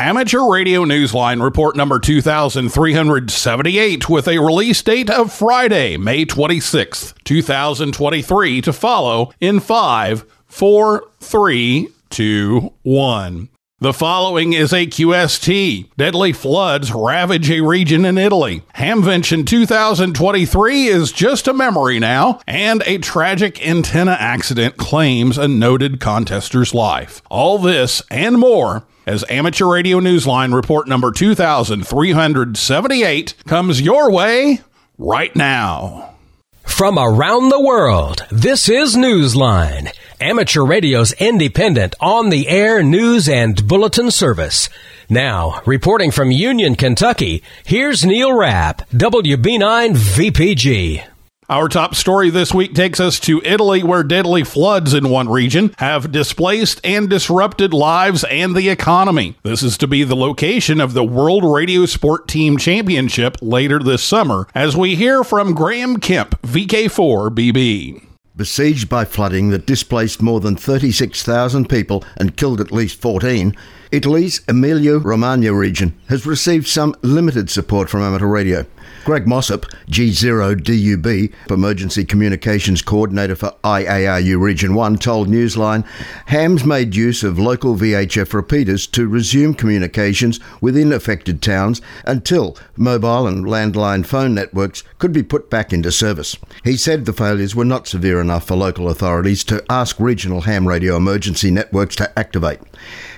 Amateur Radio Newsline report number 2378 with a release date of Friday, May 26th, 2023 to follow in 5, 4, 3, 2, 1. The following is a QST. Deadly floods ravage a region in Italy. Hamvention 2023 is just a memory now, and a tragic antenna accident claims a noted contester's life. All this and more as Amateur Radio Newsline report number 2378 comes your way right now. From around the world, this is Newsline, amateur radio's independent on the air news and bulletin service. Now, reporting from Union, Kentucky, here's Neil Rapp, WB9 VPG. Our top story this week takes us to Italy, where deadly floods in one region have displaced and disrupted lives and the economy. This is to be the location of the World Radio Sport Team Championship later this summer, as we hear from Graham Kemp, VK4BB. Besieged by flooding that displaced more than 36,000 people and killed at least 14, Italy's Emilia Romagna region has received some limited support from amateur radio. Greg Mossop, G0DUB, Emergency Communications Coordinator for IARU Region 1, told Newsline HAMS made use of local VHF repeaters to resume communications within affected towns until mobile and landline phone networks could be put back into service. He said the failures were not severe enough for local authorities to ask regional ham radio emergency networks to activate.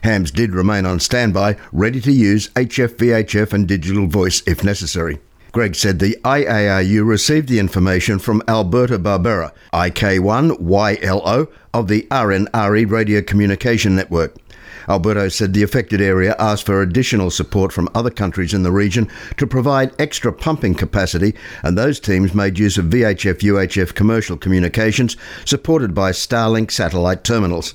HAMS did remain on standby, ready to use HF, VHF, and digital voice if necessary. Greg said the IARU received the information from Alberto Barbera, IK1YLO, of the RNRE Radio Communication Network. Alberto said the affected area asked for additional support from other countries in the region to provide extra pumping capacity, and those teams made use of VHF UHF commercial communications supported by Starlink satellite terminals.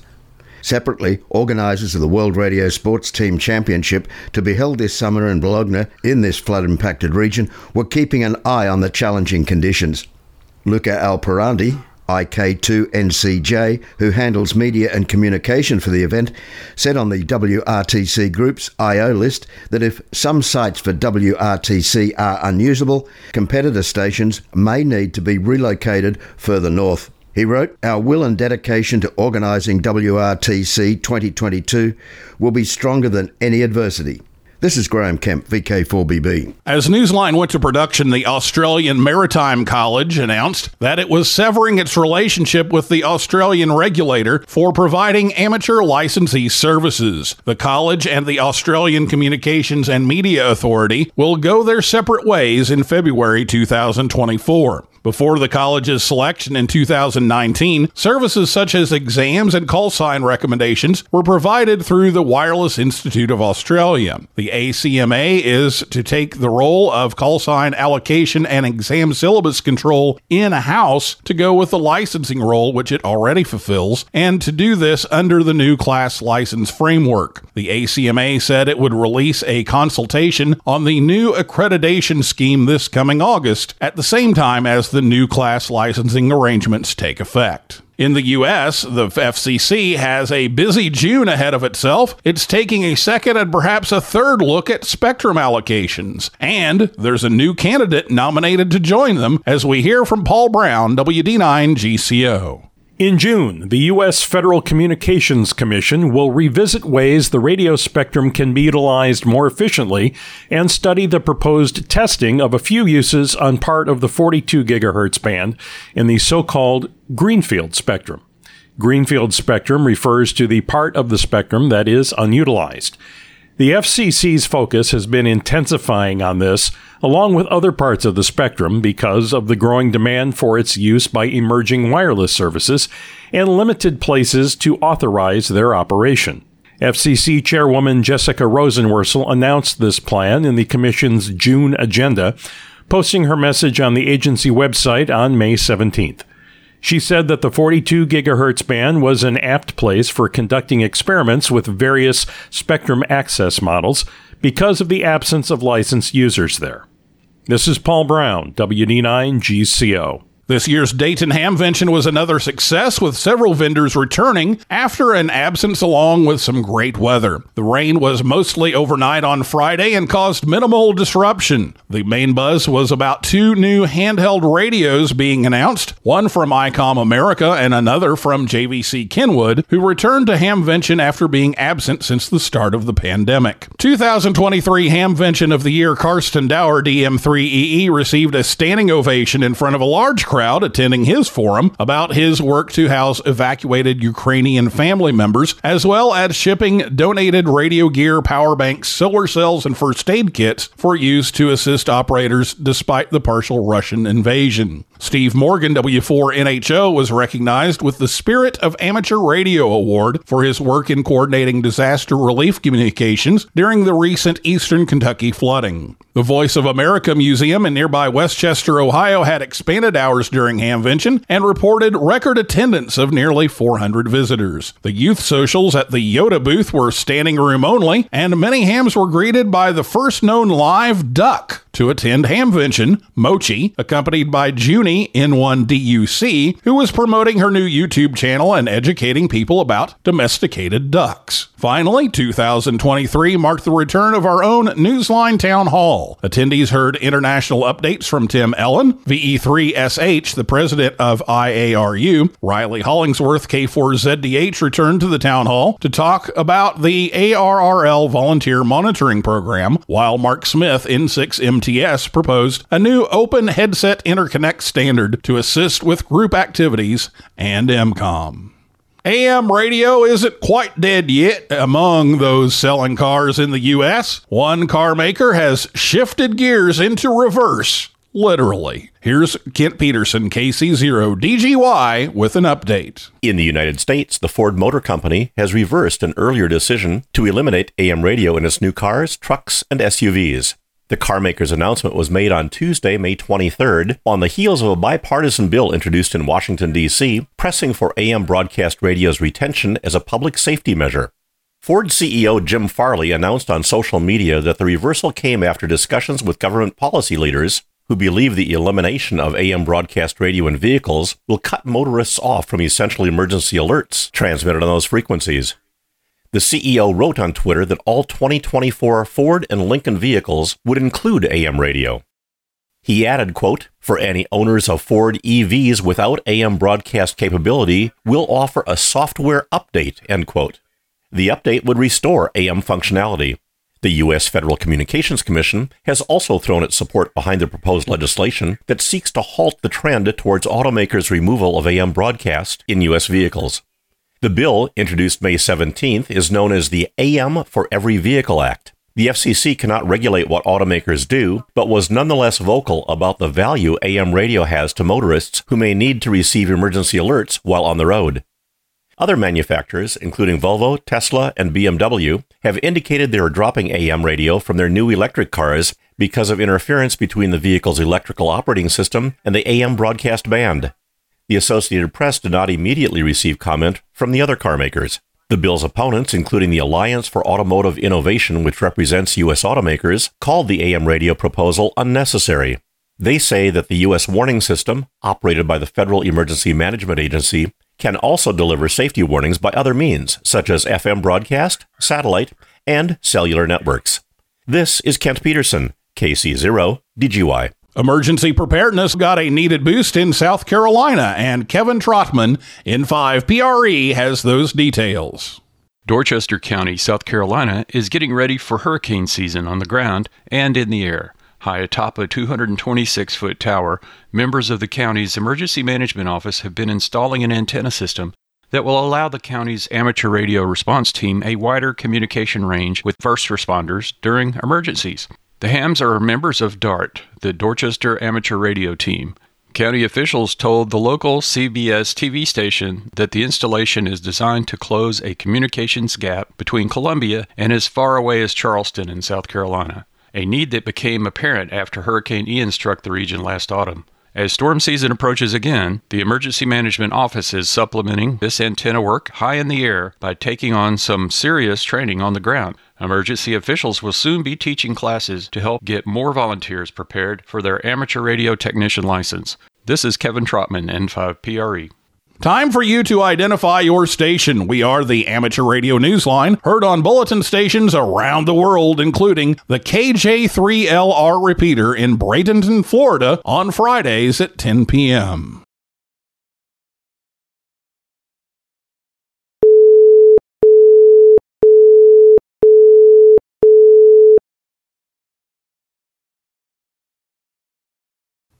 Separately, organisers of the World Radio Sports Team Championship to be held this summer in Bologna in this flood impacted region were keeping an eye on the challenging conditions. Luca Alperandi, IK2NCJ, who handles media and communication for the event, said on the WRTC Group's IO list that if some sites for WRTC are unusable, competitor stations may need to be relocated further north. He wrote, Our will and dedication to organising WRTC 2022 will be stronger than any adversity. This is Graham Kemp, VK4BB. As Newsline went to production, the Australian Maritime College announced that it was severing its relationship with the Australian regulator for providing amateur licensee services. The college and the Australian Communications and Media Authority will go their separate ways in February 2024. Before the college's selection in 2019, services such as exams and call sign recommendations were provided through the Wireless Institute of Australia. The ACMA is to take the role of call sign allocation and exam syllabus control in house to go with the licensing role, which it already fulfills, and to do this under the new class license framework. The ACMA said it would release a consultation on the new accreditation scheme this coming August, at the same time as the the new class licensing arrangements take effect. In the U.S., the FCC has a busy June ahead of itself. It's taking a second and perhaps a third look at spectrum allocations. And there's a new candidate nominated to join them, as we hear from Paul Brown, WD9 GCO. In June, the U.S. Federal Communications Commission will revisit ways the radio spectrum can be utilized more efficiently and study the proposed testing of a few uses on part of the 42 gigahertz band in the so called Greenfield spectrum. Greenfield spectrum refers to the part of the spectrum that is unutilized. The FCC's focus has been intensifying on this, along with other parts of the spectrum, because of the growing demand for its use by emerging wireless services and limited places to authorize their operation. FCC Chairwoman Jessica Rosenworcel announced this plan in the Commission's June agenda, posting her message on the agency website on May 17th. She said that the 42 gigahertz band was an apt place for conducting experiments with various spectrum access models because of the absence of licensed users there. This is Paul Brown, WD9 GCO. This year's Dayton Hamvention was another success with several vendors returning after an absence along with some great weather. The rain was mostly overnight on Friday and caused minimal disruption. The main buzz was about two new handheld radios being announced, one from ICOM America and another from JVC Kenwood, who returned to Hamvention after being absent since the start of the pandemic. 2023 Hamvention of the Year Karsten Dower DM3EE received a standing ovation in front of a large crowd crowd attending his forum about his work to house evacuated Ukrainian family members, as well as shipping donated radio gear, power banks, solar cells, and first aid kits for use to assist operators despite the partial Russian invasion. Steve Morgan, W4NHO, was recognized with the Spirit of Amateur Radio Award for his work in coordinating disaster relief communications during the recent Eastern Kentucky flooding. The Voice of America Museum in nearby Westchester, Ohio had expanded hours during Hamvention and reported record attendance of nearly 400 visitors. The youth socials at the YOTA booth were standing room only, and many hams were greeted by the first known live duck to attend Hamvention, Mochi, accompanied by Junie N1DUC, who was promoting her new YouTube channel and educating people about domesticated ducks. Finally, 2023 marked the return of our own Newsline Town Hall. Attendees heard international updates from Tim Ellam, VE3SH, the president of IARU. Riley Hollingsworth, K4ZDH, returned to the town hall to talk about the ARRL volunteer monitoring program, while Mark Smith, N6MTS, proposed a new open headset interconnect standard to assist with group activities and EmComm. AM radio isn't quite dead yet among those selling cars in the U.S. One car maker has shifted gears into reverse, literally. Here's Kent Peterson, KC0DGY, with an update. In the United States, the Ford Motor Company has reversed an earlier decision to eliminate AM radio in its new cars, trucks, and SUVs. The carmaker's announcement was made on Tuesday, May 23rd, on the heels of a bipartisan bill introduced in Washington, D.C., pressing for AM broadcast radio's retention as a public safety measure. Ford CEO Jim Farley announced on social media that the reversal came after discussions with government policy leaders who believe the elimination of AM broadcast radio in vehicles will cut motorists off from essential emergency alerts transmitted on those frequencies. The CEO wrote on Twitter that all 2024 Ford and Lincoln vehicles would include AM radio. He added, quote, For any owners of Ford EVs without AM broadcast capability, we'll offer a software update, end quote. The update would restore AM functionality. The U.S. Federal Communications Commission has also thrown its support behind the proposed legislation that seeks to halt the trend towards automakers' removal of AM broadcast in U.S. vehicles. The bill, introduced May 17th, is known as the AM for Every Vehicle Act. The FCC cannot regulate what automakers do, but was nonetheless vocal about the value AM radio has to motorists who may need to receive emergency alerts while on the road. Other manufacturers, including Volvo, Tesla, and BMW, have indicated they are dropping AM radio from their new electric cars because of interference between the vehicle's electrical operating system and the AM broadcast band. The Associated Press did not immediately receive comment from the other carmakers. The bill's opponents, including the Alliance for Automotive Innovation, which represents U.S. automakers, called the AM radio proposal unnecessary. They say that the U.S. warning system, operated by the Federal Emergency Management Agency, can also deliver safety warnings by other means, such as FM broadcast, satellite, and cellular networks. This is Kent Peterson, KC0 DGY. Emergency preparedness got a needed boost in South Carolina, and Kevin Trotman N5 PRE has those details. Dorchester County, South Carolina is getting ready for hurricane season on the ground and in the air. High atop a 226 foot tower, members of the county's Emergency Management Office have been installing an antenna system that will allow the county's amateur radio response team a wider communication range with first responders during emergencies. The Hams are members of DART, the Dorchester Amateur Radio Team. County officials told the local CBS TV station that the installation is designed to close a communications gap between Columbia and as far away as Charleston in South Carolina, a need that became apparent after Hurricane Ian struck the region last autumn. As storm season approaches again, the Emergency Management Office is supplementing this antenna work high in the air by taking on some serious training on the ground. Emergency officials will soon be teaching classes to help get more volunteers prepared for their amateur radio technician license. This is Kevin Trotman, N5PRE. Time for you to identify your station. We are the Amateur Radio Newsline, heard on bulletin stations around the world, including the KJ3LR repeater in Bradenton, Florida, on Fridays at 10 p.m.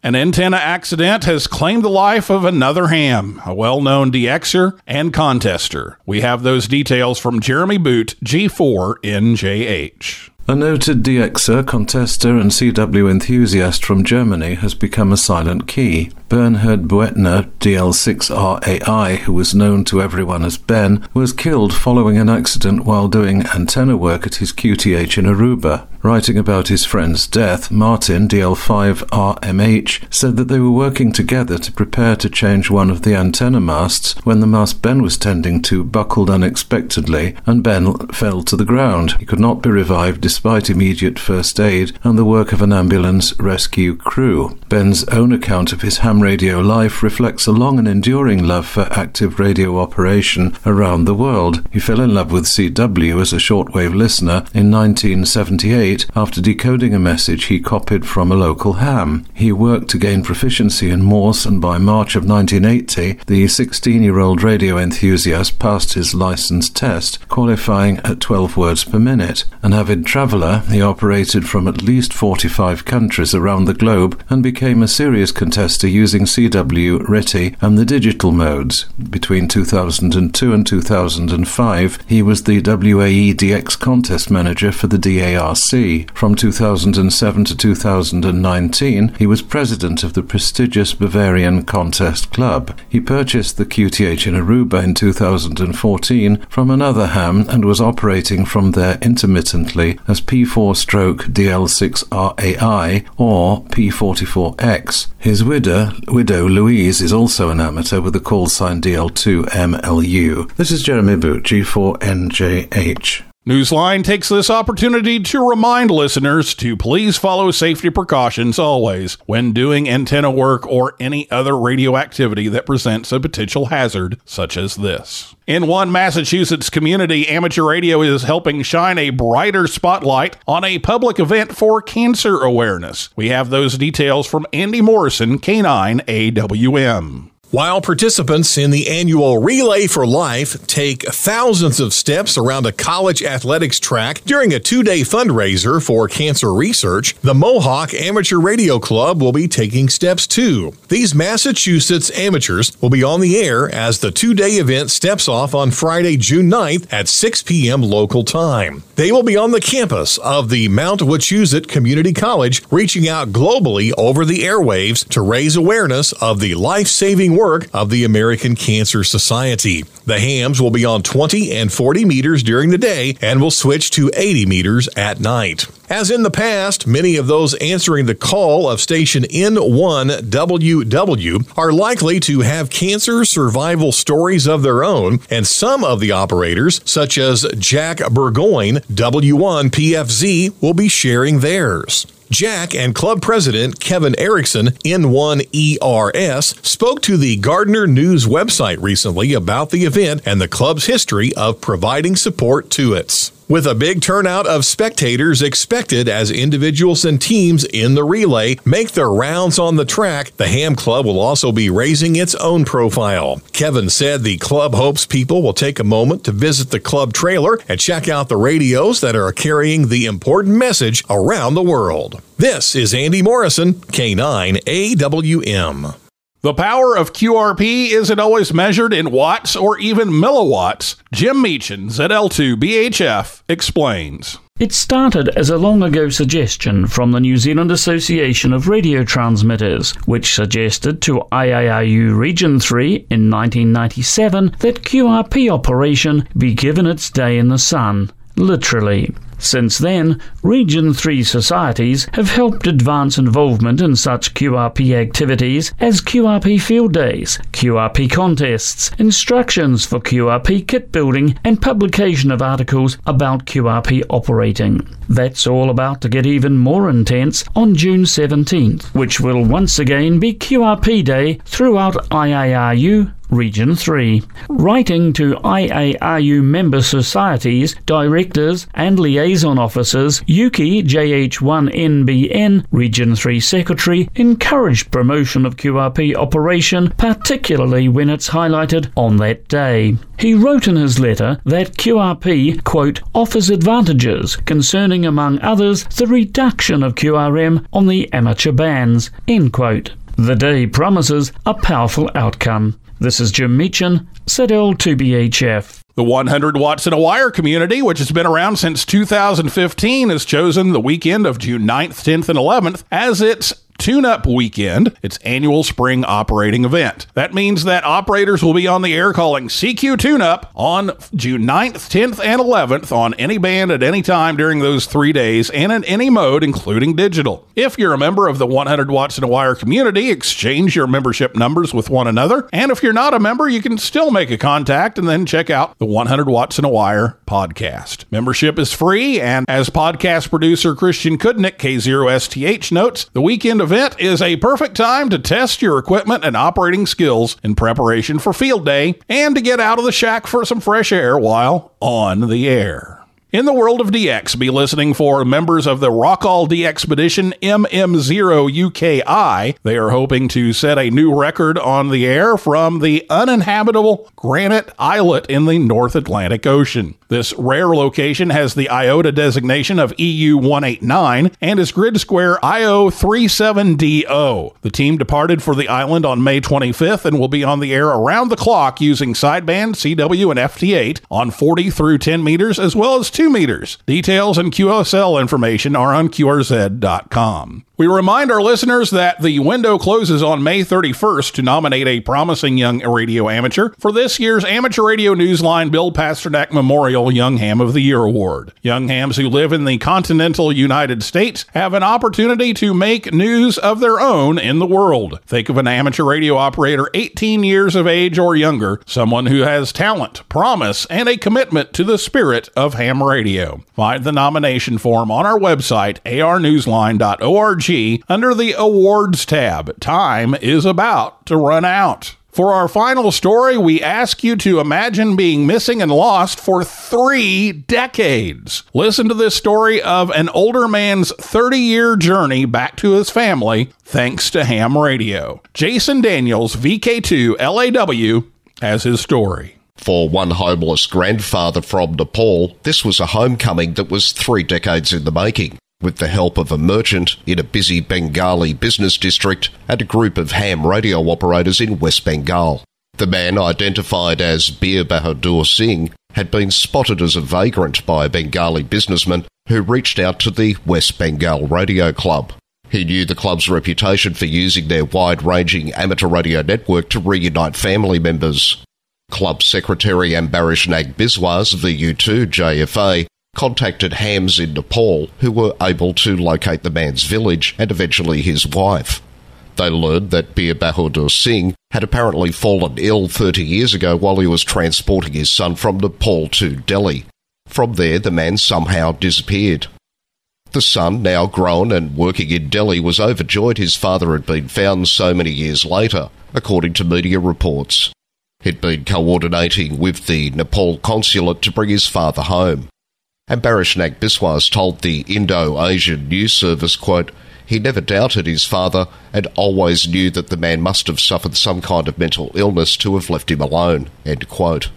An antenna accident has claimed the life of another ham, a well known DXer and contester. We have those details from Jeremy Boot, G4NJH. A noted DXer, contester, and CW enthusiast from Germany has become a silent key. Bernhard Buettner, DL6RAI, who was known to everyone as Ben, was killed following an accident while doing antenna work at his QTH in Aruba. Writing about his friend's death, Martin, DL5RMH, said that they were working together to prepare to change one of the antenna masts when the mast Ben was tending to buckled unexpectedly and Ben fell to the ground. He could not be revived despite immediate first aid and the work of an ambulance rescue crew. Ben's own account of his ham radio life reflects a long and enduring love for active radio operation around the world. He fell in love with CW as a shortwave listener in 1978 after decoding a message he copied from a local ham. He worked to gain proficiency in Morse, and by March of 1980, the 16 year old radio enthusiast passed his license test, qualifying at 12 words per minute. An avid traveller, he operated from at least 45 countries around the globe and became a serious contester using CW, RTTY, and the digital modes. Between 2002 and 2005, he was the WAE DX contest manager for the DARC. From 2007 to 2019, he was president of the prestigious Bavarian Contest Club. He purchased the QTH in Aruba in 2014 from another ham and was operating from there intermittently as P4 stroke DL6RAI or P44X. His widow, widow Louise is also an amateur with the call sign DL2MLU. This is Jeremy Boot, G4NJH. Newsline takes this opportunity to remind listeners to please follow safety precautions always when doing antenna work or any other radio activity that presents a potential hazard such as this. In one Massachusetts community, amateur radio is helping shine a brighter spotlight on a public event for cancer awareness. We have those details from Andy Morrison, K9 AWM. While participants in the annual Relay for Life take thousands of steps around a college athletics track during a two day fundraiser for cancer research, the Mohawk Amateur Radio Club will be taking steps too. These Massachusetts amateurs will be on the air as the two day event steps off on Friday, June 9th at 6 p.m. local time. They will be on the campus of the Mount Wachusett Community College, reaching out globally over the airwaves to raise awareness of the life saving work of the American Cancer Society. The hams will be on 20 and 40 meters during the day and will switch to 80 meters at night. As in the past, many of those answering the call of station N1WW are likely to have cancer survival stories of their own, and some of the operators, such as Jack Burgoyne, W1PFZ, will be sharing theirs. Jack and club president Kevin Erickson, N1ERS, spoke to the Gardner News website recently about the event and the club's history of providing support to it. With a big turnout of spectators expected as individuals and teams in the relay make their rounds on the track, the Ham Club will also be raising its own profile. Kevin said the club hopes people will take a moment to visit the club trailer and check out the radios that are carrying the important message around the world. This is Andy Morrison, K9 AWM. The power of QRP isn't always measured in watts or even milliwatts. Jim Meachen, ZL2BHF, explains. It started as a long ago suggestion from the New Zealand Association of Radio Transmitters, which suggested to IARU Region 3 in 1997 that QRP operation be given its day in the sun literally. Since then, Region 3 societies have helped advance involvement in such QRP activities as QRP field days, QRP contests, instructions for QRP kit building, and publication of articles about QRP operating. That's all about to get even more intense on June 17th, which will once again be QRP Day throughout IARU Region 3. Writing to IARU member societies, directors, and liaison officers, Yuki JH1NBN, Region 3 Secretary, encouraged promotion of QRP operation, particularly when it's highlighted on that day. He wrote in his letter that QRP, quote, offers advantages concerning, among others, the reduction of QRM on the amateur bands, end quote. The day promises a powerful outcome. This is Jim Meachen, CITEL 2BHF. The 100 watts and a wire community, which has been around since 2015, has chosen the weekend of June 9th, 10th, and 11th as its Tune Up Weekend, its annual spring operating event. That means that operators will be on the air calling CQ Tune Up on June 9th, 10th, and 11th on any band at any time during those three days and in any mode, including digital. If you're a member of the 100 Watts and a Wire community, exchange your membership numbers with one another. And if you're not a member, you can still make a contact and then check out the 100 Watts and a Wire podcast. Membership is free, and as podcast producer Christian Cudnik, K0STH, notes, the weekend of event is a perfect time to test your equipment and operating skills in preparation for field day and to get out of the shack for some fresh air while on the air. In the world of DX, be listening for members of the Rockall DXpedition MM0UKI. They are hoping to set a new record on the air from the uninhabitable Granite Islet in the North Atlantic Ocean. This rare location has the IOTA designation of EU 189 and is grid square IO 37DO. The team departed for the island on May 25th and will be on the air around the clock using sideband, CW, and FT8 on 40 through 10 meters as well as 2 meters. Details and QSL information are on QRZ.com. We remind our listeners that the window closes on May 31st to nominate a promising young radio amateur for this year's Amateur Radio Newsline Bill Pasternak Memorial Young Ham of the Year Award. Young hams who live in the continental United States have an opportunity to make news of their own in the world. Think of an amateur radio operator 18 years of age or younger, someone who has talent, promise, and a commitment to the spirit of ham radio. Find the nomination form on our website, arnewsline.org under the Awards tab. Time is about to run out. For our final story, we ask you to imagine being missing and lost for three decades. Listen to this story of an older man's 30 year journey back to his family thanks to ham radio. Jason Daniels, VK2 LAW, has his story. For one homeless grandfather from Nepal, this was a homecoming that was three decades in the making with the help of a merchant in a busy Bengali business district and a group of ham radio operators in West Bengal. The man, identified as Bir Bahadur Singh, had been spotted as a vagrant by a Bengali businessman who reached out to the West Bengal Radio Club. He knew the club's reputation for using their wide ranging amateur radio network to reunite family members. Club Secretary Ambarish Nag Biswas of the U2 JFA contacted hams in Nepal who were able to locate the man's village and eventually his wife. They learned that Bir Bahadur Singh had apparently fallen ill 30 years ago while he was transporting his son from Nepal to Delhi. From there, the man somehow disappeared. The son, now grown and working in Delhi, was overjoyed his father had been found so many years later, according to media reports. He'd been coordinating with the Nepal consulate to bring his father home. Ambarish Nag Biswas told the Indo-Asian news service, quote, he never doubted his father and always knew that the man must have suffered some kind of mental illness to have left him alone. End quote.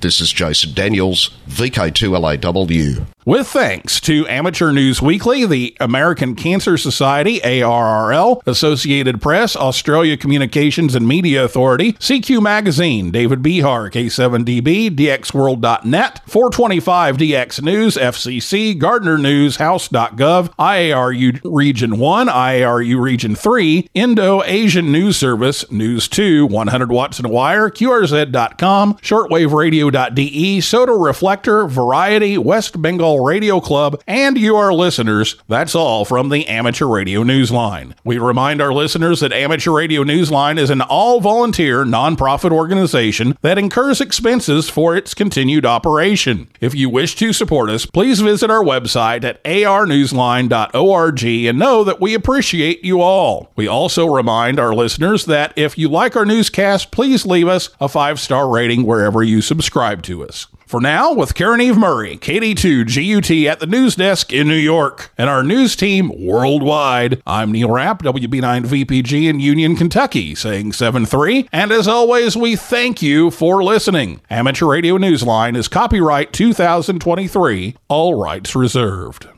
This is Jason Daniels, VK2LAW. With thanks to Amateur News Weekly, the American Cancer Society, ARRL, Associated Press, Australia Communications and Media Authority, CQ Magazine, David Behar, K7DB, DXWorld.net, 425DX News, FCC, Gardner News, House.gov, IARU Region 1, IARU Region 3, Indo Asian News Service, News 2, 100 Watts and a Wire, QRZ.com, Shortwave Radio De, SOTA Reflector, Variety, West Bengal Baseball Radio Club, and you, our listeners. That's all from the Amateur Radio Newsline. We remind our listeners that Amateur Radio Newsline is an all volunteer nonprofit organization that incurs expenses for its continued operation. If you wish to support us, please visit our website at arnewsline.org and know that we appreciate you all. We also remind our listeners that if you like our newscast, please leave us a five star rating wherever you subscribe to us. For now, with Karen Eve Murray, KD2 GUT at the news desk in New York, and our news team worldwide, I'm Neil Rapp, WB9 VPG in Union, Kentucky, saying 7 3. And as always, we thank you for listening. Amateur Radio Newsline is copyright 2023, all rights reserved.